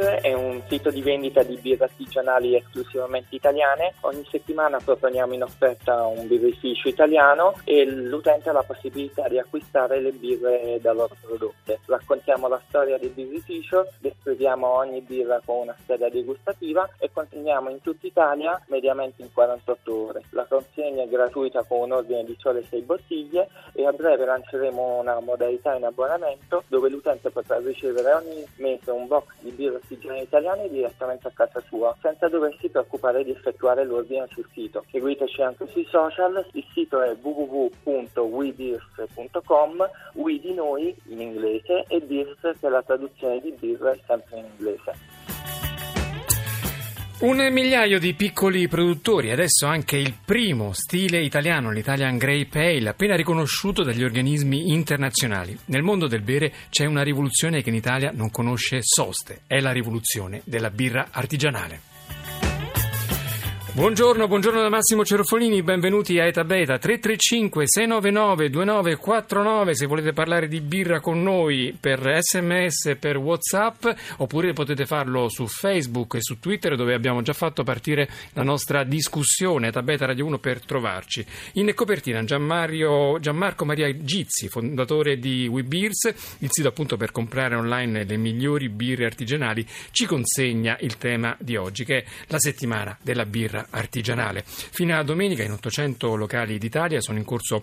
È un sito di vendita di birre artigianali esclusivamente italiane. Ogni settimana proponiamo in offerta un birrificio italiano e l'utente ha la possibilità di acquistare le birre da loro prodotte. Raccontiamo la storia del birrificio, descriviamo ogni birra con una scheda degustativa e consegniamo in tutta Italia mediamente in 48 ore. La consegna è gratuita con un ordine di sole 6 bottiglie e a breve lanceremo una modalità in abbonamento dove l'utente potrà ricevere ogni mese un box di birre artigianali italiane direttamente a casa sua, senza doversi preoccupare di effettuare l'ordine sul sito. Seguiteci anche sui social, il sito è www.webirf.com, we di noi in inglese e birf che è la traduzione di birra sempre in inglese. Un migliaio di piccoli produttori, adesso anche il primo stile italiano, l'Italian Grape Ale, appena riconosciuto dagli organismi internazionali. Nel mondo del bere c'è una rivoluzione che in Italia non conosce soste, è la rivoluzione della birra artigianale. Buongiorno, buongiorno da Massimo Cerofolini, benvenuti a Eta Beta 335 699 2949 se volete parlare di birra con noi per sms, per whatsapp oppure potete farlo su Facebook e su Twitter dove abbiamo già fatto partire la nostra discussione Eta Beta Radio 1 per trovarci. In copertina Gianmario, Gianmarco Maria Gizzi, fondatore di WeBeers, il sito appunto per comprare online le migliori birre artigianali, ci consegna il tema di oggi che è la settimana della birra artigianale. Fino a domenica in 800 locali d'Italia sono in corso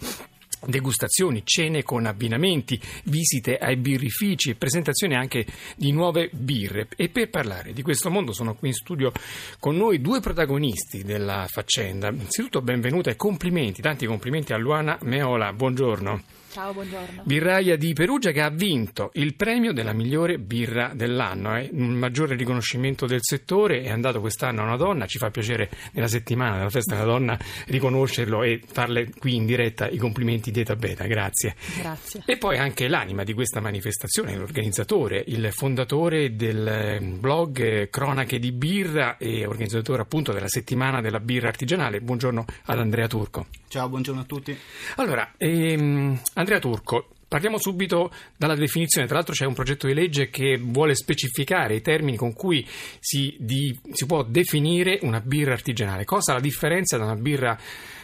degustazioni, cene con abbinamenti, visite ai birrifici e presentazioni anche di nuove birre. E per parlare di questo mondo sono qui in studio con noi due protagonisti della faccenda. Innanzitutto benvenuta e complimenti, tanti complimenti a Luana Meola. Buongiorno. Ciao, buongiorno. Birraia di Perugia che ha vinto il premio della migliore birra dell'anno. È un maggiore riconoscimento del settore. È andato quest'anno a una donna. Ci fa piacere nella settimana della festa della donna riconoscerlo e farle qui in diretta i complimenti di Eta Beta. Grazie. Grazie. E poi anche l'anima di questa manifestazione, l'organizzatore, il fondatore del blog Cronache di Birra e organizzatore appunto della settimana della birra artigianale. Buongiorno ad Andrea Turco. Ciao, buongiorno a tutti. Allora, ehm, Andrea Turco, Partiamo subito dalla definizione. Tra l'altro c'è un progetto di legge che vuole specificare i termini con cui si, di, si, può definire una birra artigianale. Cosa la differenza da una birra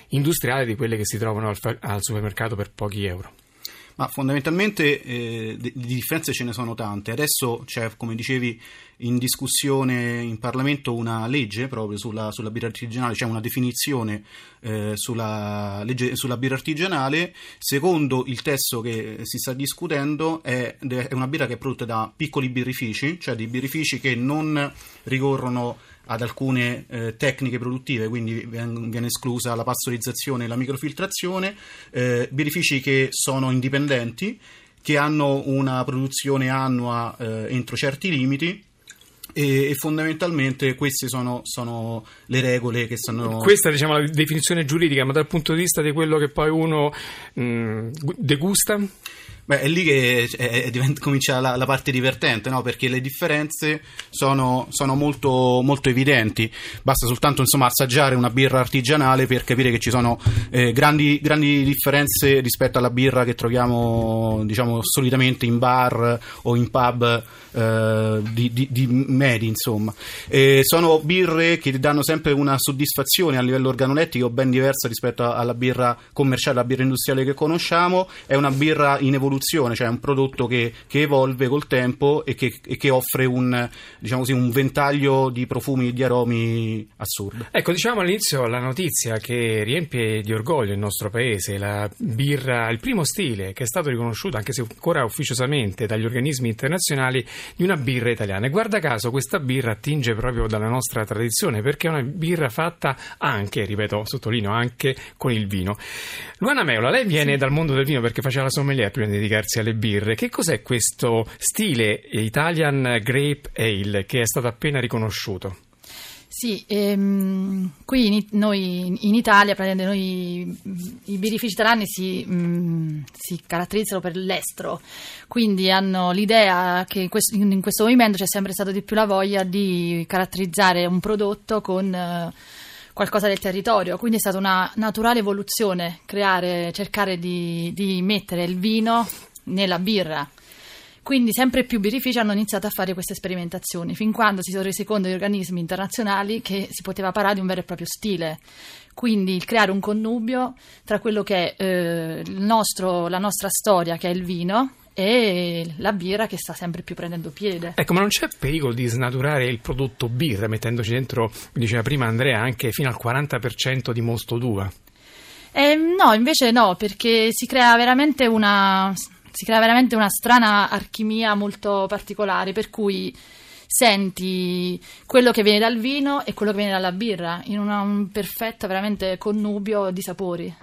industriale di quelle che si trovano al, al supermercato per pochi euro? Ma fondamentalmente eh, di differenze ce ne sono tante. Adesso c'è, come dicevi, in discussione in Parlamento una legge proprio sulla, sulla birra artigianale, c'è cioè una definizione eh, sulla legge sulla birra artigianale. Secondo il testo che si sta discutendo, è, è una birra che è prodotta da piccoli birrifici, cioè dei birrifici che non ricorrono ad alcune eh, tecniche produttive, quindi viene esclusa la pastorizzazione e la microfiltrazione, eh, birrifici che sono indipendenti, che hanno una produzione annua eh, entro certi limiti e, fondamentalmente queste sono, sono, le regole che stanno. Questa diciamo la definizione giuridica, ma dal punto di vista di quello che poi uno mh, degusta? Beh, è lì che è, è, diventa, comincia la, la, parte divertente, no? perché le differenze sono, sono molto, molto, evidenti. Basta soltanto insomma, assaggiare una birra artigianale per capire che ci sono eh, grandi, grandi, differenze rispetto alla birra che troviamo diciamo, solitamente in bar o in pub eh, di, di, di, medi. Insomma. Eh, sono birre che danno sempre una soddisfazione a livello organolettico ben diversa rispetto alla birra commerciale, alla birra industriale che conosciamo. È una birra in evoluzione evoluzione, cioè un prodotto che, che evolve col tempo e che, e che offre un, diciamo così, un, ventaglio di profumi e di aromi assurdo. Ecco, diciamo all'inizio la notizia che riempie di orgoglio il nostro paese, la birra, il primo stile che è stato riconosciuto, anche se ancora ufficiosamente, dagli organismi internazionali di una birra italiana. E guarda caso questa birra attinge proprio dalla nostra tradizione perché è una birra fatta anche, ripeto, sottolineo, anche con il vino. Luana Meola, lei viene sì. dal mondo del vino perché faceva la sommelier prima di dedicarsi alle birre. Che cos'è questo stile Italian Grape Ale che è stato appena riconosciuto? Sì, ehm, qui in, noi in Italia noi, i birrifici italiani si, mm, si, caratterizzano per l'estero, quindi hanno l'idea che in questo, in questo, movimento c'è sempre stata di più la voglia di caratterizzare un prodotto con... Uh, qualcosa del territorio, quindi è stata una naturale evoluzione creare, cercare di, di mettere il vino nella birra. Quindi sempre più birrifici hanno iniziato a fare queste sperimentazioni, fin quando si sono resi conto gli organismi internazionali che si poteva parlare di un vero e proprio stile. Quindi creare un connubio tra quello che è eh, nostro, la nostra storia, che è il vino, e la birra che sta sempre più prendendo piede. Ecco, ma non c'è pericolo di snaturare il prodotto birra mettendoci dentro, diceva prima Andrea, anche fino al 40% di mosto d'uva? Eh, no, invece no, perché si crea veramente una si crea veramente una strana alchimia molto particolare, per cui senti quello che viene dal vino e quello che viene dalla birra in una, un perfetto veramente connubio di sapori.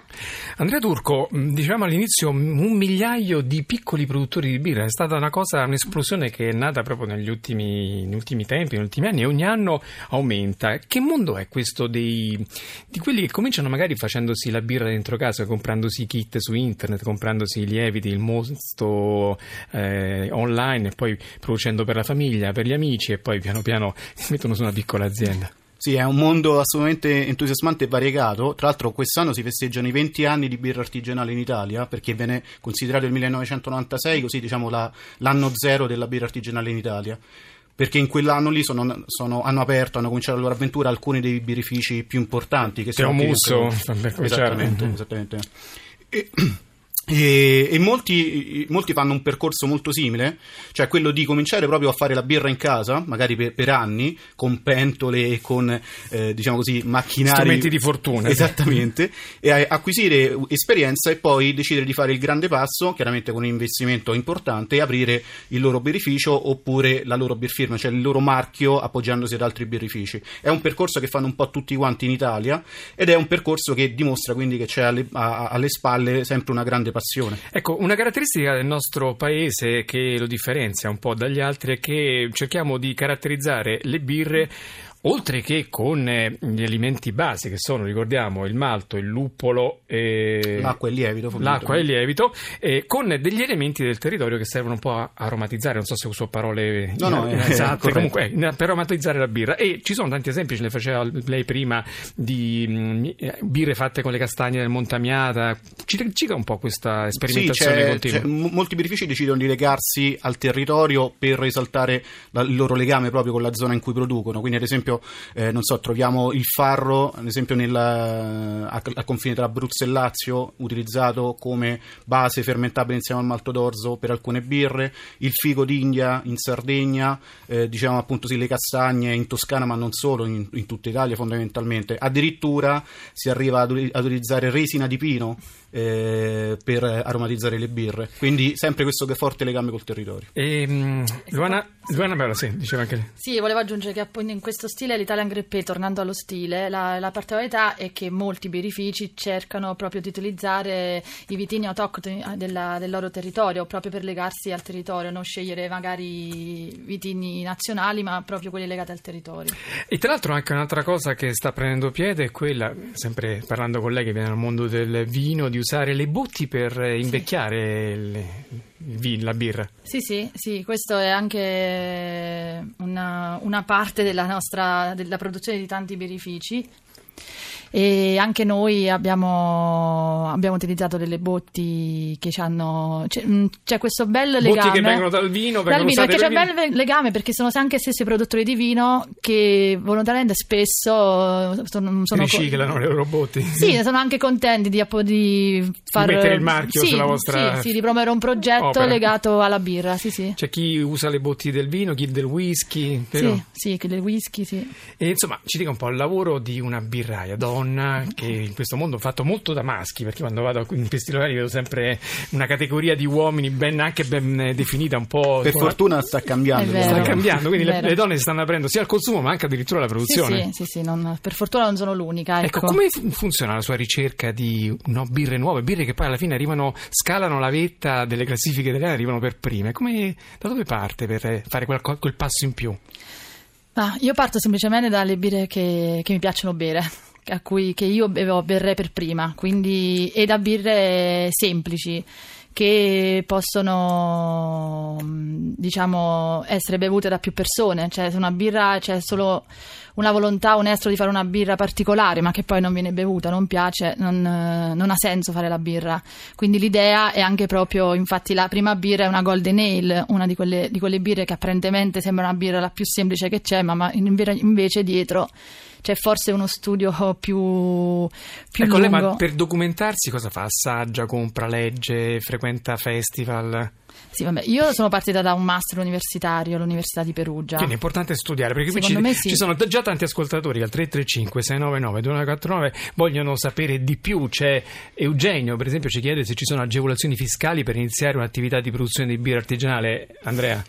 Andrea Turco, dicevamo all'inizio un migliaio di piccoli produttori di birra, è stata una cosa, un'esplosione che è nata proprio negli ultimi, negli ultimi tempi, negli ultimi anni e ogni anno aumenta. Che mondo è questo dei, di quelli che cominciano magari facendosi la birra dentro casa, comprandosi kit su internet, comprandosi i lieviti, il mosto eh, online e poi producendo per la famiglia, per gli amici e poi piano piano si mettono su una piccola azienda. Sì, è un mondo assolutamente entusiasmante e variegato. Tra l'altro, quest'anno si festeggiano i 20 anni di birra artigianale in Italia, perché viene considerato il 1996, così diciamo la, l'anno zero della birra artigianale in Italia. Perché in quell'anno lì sono, sono, hanno aperto, hanno cominciato la loro avventura alcuni dei birrifici più importanti. Che sono Musso, esattamente. esattamente. E, e, e molti, molti, fanno un percorso molto simile, cioè quello di cominciare proprio a fare la birra in casa, magari per, per anni, con pentole e con eh, diciamo così macchinari. Strumenti di fortuna. Esattamente, e acquisire esperienza e poi decidere di fare il grande passo, chiaramente con un investimento importante, e aprire il loro birrificio oppure la loro birfirma, cioè il loro marchio appoggiandosi ad altri birrifici. È un percorso che fanno un po' tutti quanti in Italia ed è un percorso che dimostra quindi che c'è alle, a, alle spalle sempre una grande passione. Ecco, una caratteristica del nostro paese che lo differenzia un po' dagli altri è che cerchiamo di caratterizzare le birre oltre che con eh, gli alimenti base che sono, ricordiamo, il malto, il luppolo, e l'acqua e il lievito, l'acqua e il lievito eh, con degli elementi del territorio che servono un po' a aromatizzare, non so se uso parole no, no, esatte, comunque eh, per aromatizzare la birra. E ci sono tanti esempi, ce ne faceva lei prima di mh, mm, eh, birre fatte con le castagne del Montamiata, ci dica un po' questa sperimentazione sì, continua. Molti birrifici decidono di legarsi al territorio per esaltare il loro legame proprio con la zona in cui producono, quindi ad esempio eh, non so, troviamo il farro, ad esempio nel, a, a, confine tra Abruzzo e Lazio, utilizzato come base fermentabile insieme al malto d'orzo per alcune birre, il figo d'India in Sardegna, eh, diciamo appunto sì, le castagne in Toscana, ma non solo, in, in tutta Italia fondamentalmente. Addirittura si arriva ad, ad utilizzare resina di pino eh, per aromatizzare le birre. Quindi sempre questo che forte legame col territorio. E, um, Luana, Luana Bella, sì, diceva anche lei. Sì, volevo aggiungere che appunto in questo stile l'Italian Greppé, tornando allo stile, la, la, particolarità è che molti birrifici cercano proprio di utilizzare i vitini autoctoni della, del loro territorio, proprio per legarsi al territorio, non scegliere magari vitini nazionali, ma proprio quelli legati al territorio. E tra l'altro anche un'altra cosa che sta prendendo piede è quella, sempre parlando con lei che viene dal mondo del vino, di usare le botti per invecchiare sì. le, la birra. Sì, sì, sì, questo è anche una, una parte della nostra della produzione di tanti birrifici e anche noi abbiamo, abbiamo utilizzato delle botti che hanno c'è, mm, c'è, questo bel legame botti che vengono dal vino, dal vino perché c'è un bel legame perché sono anche stessi produttori di vino che volontariamente spesso sono, sono riciclano co- le loro botti. Sì sono anche contenti di, di far mettere il marchio sì, sulla vostra sì, sì, di promuovere un progetto opera. legato alla birra sì, sì. c'è chi usa le botti del vino chi del whisky però... sì, sì, chi del whisky sì. E insomma ci dica un po' il lavoro di una birraia donna donna che in questo mondo ho fatto molto da maschi perché quando vado in festivali vedo sempre una categoria di uomini ben, anche ben definita un po' per fortuna sta cambiando sta cambiando quindi le, le, donne si stanno aprendo sia al consumo ma anche addirittura alla produzione. sì sì, sì, sì non, per fortuna non sono l'unica ecco, ecco. come funziona la sua ricerca di no, birre nuove? Birre che poi alla fine arrivano scalano la vetta delle classifiche italiane arrivano per prime. Come, da dove parte per fare quel, quel passo in più? Ah, io parto semplicemente dalle birre che, che mi piacciono bere cui, che io bevo, berrei per prima, quindi, e da birre semplici che possono mh, diciamo essere bevute da più persone, cioè se una birra c'è solo una volontà onesta di fare una birra particolare ma che poi non viene bevuta, non piace, non, non ha senso fare la birra. Quindi l'idea è anche proprio, infatti la prima birra è una Golden Ale, una di quelle, di quelle birre che apparentemente sembra una birra la più semplice che c'è, ma, ma invece dietro c'è forse uno studio più, più ecco, lungo. Lei, ma per documentarsi cosa fa? Assaggia, compra, legge, frequenta festival? Sì, vabbè, io sono partita da un master universitario all'Università di Perugia. Quindi è importante studiare perché Secondo qui ci, sì. ci, sono già tanti ascoltatori al 335 699 2949 vogliono sapere di più. C'è Eugenio, per esempio, ci chiede se ci sono agevolazioni fiscali per iniziare un'attività di produzione di birra artigianale. Andrea?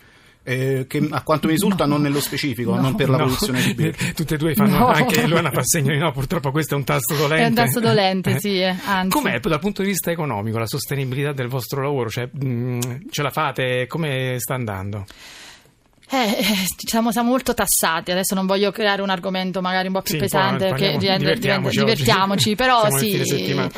Eh, che a quanto mi risulta no. non nello specifico, no. non per la no. produzione di birra. Tutte e due fanno no. anche Luana fa segno di no, purtroppo questo è un tasto dolente. È un tasto dolente, sì, eh, anzi. Com'è dal punto di vista economico la sostenibilità del vostro lavoro? Cioè, mh, ce la fate? Come sta andando? Eh, siamo, siamo, molto tassati, adesso non voglio creare un argomento magari un po' più sì, pesante, parliamo, divertiamoci, divertiamoci però sì, eh.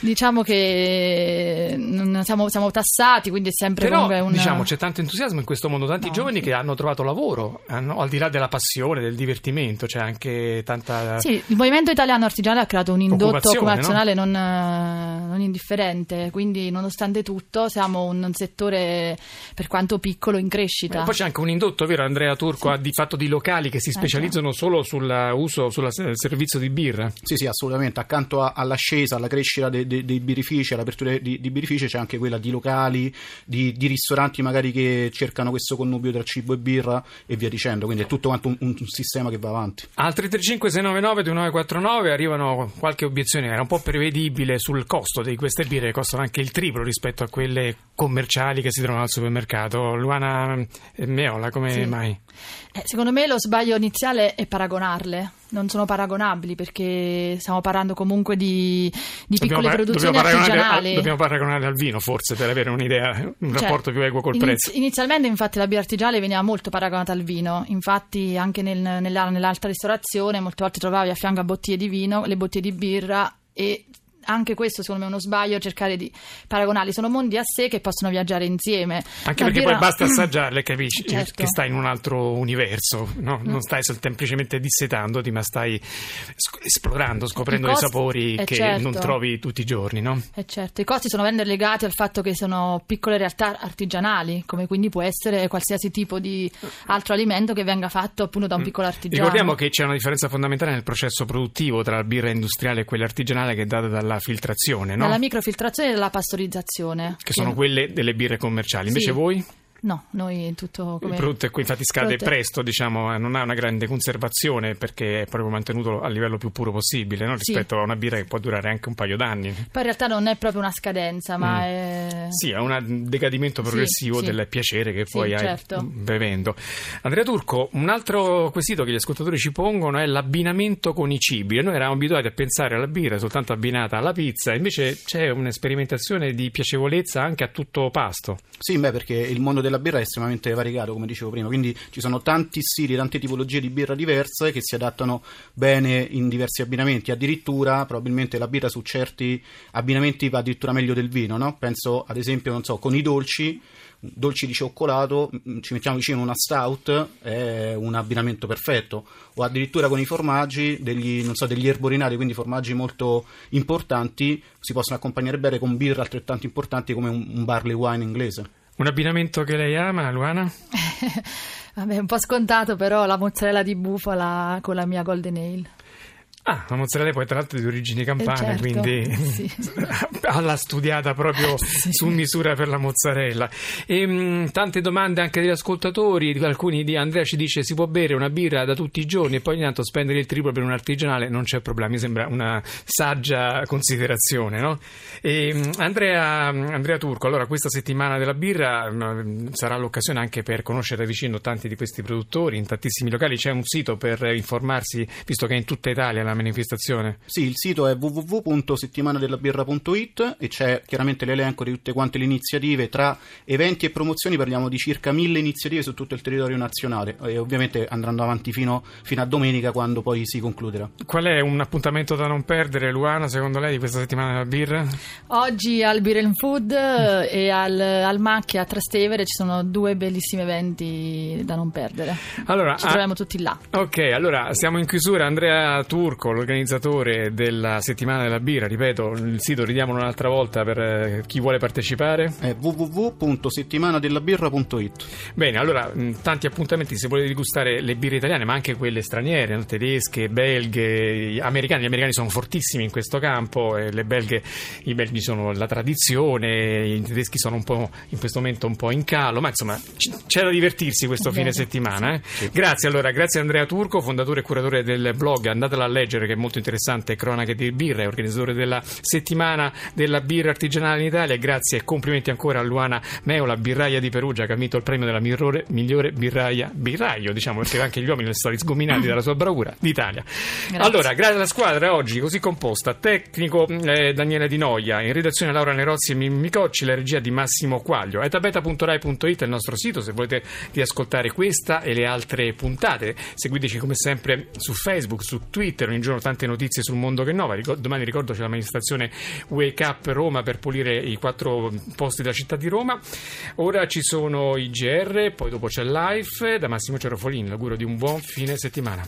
diciamo che siamo, siamo, tassati, quindi è sempre però, un... diciamo c'è tanto entusiasmo in questo mondo, tanti no, giovani sì. che hanno trovato lavoro, hanno, al di là della passione, del divertimento, c'è anche tanta... Sì, il Movimento Italiano Artigianale ha creato un indotto occupazionale no? non, non, indifferente, quindi nonostante tutto siamo un settore per quanto piccolo in crescita. E poi c'è anche un indotto, vero Andrea Turco, sì. di fatto di locali che si specializzano solo sull'uso, sul servizio di birra? Sì, sì, assolutamente. Accanto a, all'ascesa, alla crescita dei, dei, dei birrifici, all'apertura di, di birrifici c'è anche quella di locali, di, di, ristoranti magari che cercano questo connubio tra cibo e birra e via dicendo. Quindi è tutto quanto un, un, sistema che va avanti. Altri 35 699 2949 arrivano qualche obiezione, era un po' prevedibile sul costo di queste birre che costano anche il triplo rispetto a quelle commerciali che si trovano al supermercato. Luana Meola, come sì. mai? Eh, secondo me lo sbaglio iniziale è paragonarle. Non sono paragonabili perché stiamo parlando comunque di, di piccole par- produzioni dobbiamo artigianali. Al, dobbiamo paragonare al vino forse per avere un'idea, un cioè, rapporto più equo col iniz- prezzo. Inizialmente infatti la birra artigianale veniva molto paragonata al vino, infatti anche nel, nella, nell'alta ristorazione molte volte trovavi a fianco a bottiglie di vino le bottiglie di birra e anche questo secondo me è uno sbaglio cercare di paragonarli sono mondi a sé che possono viaggiare insieme anche perché poi basta assaggiarle e capisci certo. che stai in un altro universo no? non stai semplicemente dissetandoti ma stai sc- esplorando scoprendo costi... dei sapori eh, che certo. non trovi tutti i giorni no? Eh certo, i costi sono vendere legati al fatto che sono piccole realtà artigianali come quindi può essere qualsiasi tipo di altro alimento che venga fatto appunto da un piccolo artigiano ricordiamo che c'è una differenza fondamentale nel processo produttivo tra la birra industriale e quella artigianale che è data dalla filtrazione no? Dalla microfiltrazione e dalla pastorizzazione. Che sono quelle delle birre commerciali. Invece sì. voi? No, noi tutto come... Il prodotto è qui, infatti scade Prodotto... presto, diciamo, non ha una grande conservazione perché è proprio mantenuto a livello più puro possibile no? rispetto sì. a una birra che può durare anche un paio d'anni. Poi in realtà non è proprio una scadenza, ma mm. è... Sì, è un decadimento progressivo sì, del sì. piacere che poi hai certo. bevendo. Andrea Turco, un altro quesito che gli ascoltatori ci pongono è l'abbinamento con i cibi. Noi eravamo abituati a pensare alla birra soltanto abbinata alla pizza, invece c'è un'esperimentazione di piacevolezza anche a tutto pasto. Sì, beh, perché il mondo della birra è estremamente variegato, come dicevo prima, quindi ci sono tanti stili, tante tipologie di birra diverse che si adattano bene in diversi abbinamenti, addirittura probabilmente la birra su certi abbinamenti va addirittura meglio del vino, no? Penso ad esempio, non so, con i dolci, dolci di cioccolato, ci mettiamo vicino una stout, è un abbinamento perfetto, o addirittura con i formaggi, degli, so, degli erborinati, quindi formaggi molto importanti, si possono accompagnare bene con birra altrettanto importanti come un, un barley wine inglese. Un abbinamento che lei ama, Luana? Vabbè, un po' scontato, però la mozzarella di bufala con la mia golden ale. Ah, la mozzarella poi tra l'altro è di origine campana, eh certo, quindi sì. l'ha studiata proprio sì. su misura per la mozzarella. E, mh, tante domande anche degli ascoltatori, alcuni di Andrea ci dice si può bere una birra da tutti i giorni e poi ogni tanto spendere il triplo per un artigianale, non c'è problema, mi sembra una saggia considerazione. No? E, mh, Andrea, Andrea, Turco, allora questa settimana della birra mh, sarà l'occasione anche per conoscere da vicino tanti di questi produttori, in tantissimi locali c'è un sito per informarsi, visto che in tutta Italia la manifestazione? Sì, il sito è www.settimanadellabirra.it e c'è chiaramente l'elenco di tutte quante le iniziative. Tra eventi e promozioni parliamo di circa mille iniziative su tutto il territorio nazionale e ovviamente andranno avanti fino, fino a domenica quando poi si concluderà. Qual è un appuntamento da non perdere, Luana, secondo lei, di questa settimana della birra? Oggi al Beer and Food e al, al Macchia a Trastevere ci sono due bellissimi eventi da non perdere. Allora, Ci ah, troviamo tutti là. Ok, allora siamo in chiusura. Andrea Turco, l'organizzatore della settimana della birra, ripeto, il sito ridiamolo un'altra volta per eh, chi vuole partecipare. È www.settimanadellabirra.it. Bene, allora tanti appuntamenti se volete degustare le birre italiane, ma anche quelle straniere, no? tedesche, belghe, gli americani. Gli americani sono fortissimi in questo campo, e le belghe, i belgi sono la tradizione, i tedeschi sono un po' in questo momento un po' in calo, ma insomma c- c'è da divertirsi questo Bene, fine settimana. eh. Grazie allora, grazie a Andrea Turco, fondatore e curatore del blog, andatela a leggere che è molto interessante, Cronache di birra, è organizzatore della settimana della birra artigianale in Italia. Grazie e complimenti ancora a Luana Meola, birraia di Perugia, che ha vinto il premio della migliore, migliore birraia, birraio diciamo, perché anche gli uomini sono stati sgominati dalla sua bravura d'Italia. Grazie. Allora, grazie alla squadra oggi così composta, tecnico eh, Daniele Di Noia, in redazione Laura Nerozzi e Micocci, la regia di Massimo Quaglio. etabeta.rai.it è il nostro sito se volete riascoltare questa e le altre puntate. Seguiteci come sempre su Facebook, su Twitter, ogni giorno tante notizie sul mondo che innova. Ricor- domani ricordo c'è la manifestazione Wake Up Roma per pulire i quattro posti della città di Roma. Ora ci sono i GR, poi dopo c'è Life da Massimo Cerofolini. L'auguro di un buon fine settimana.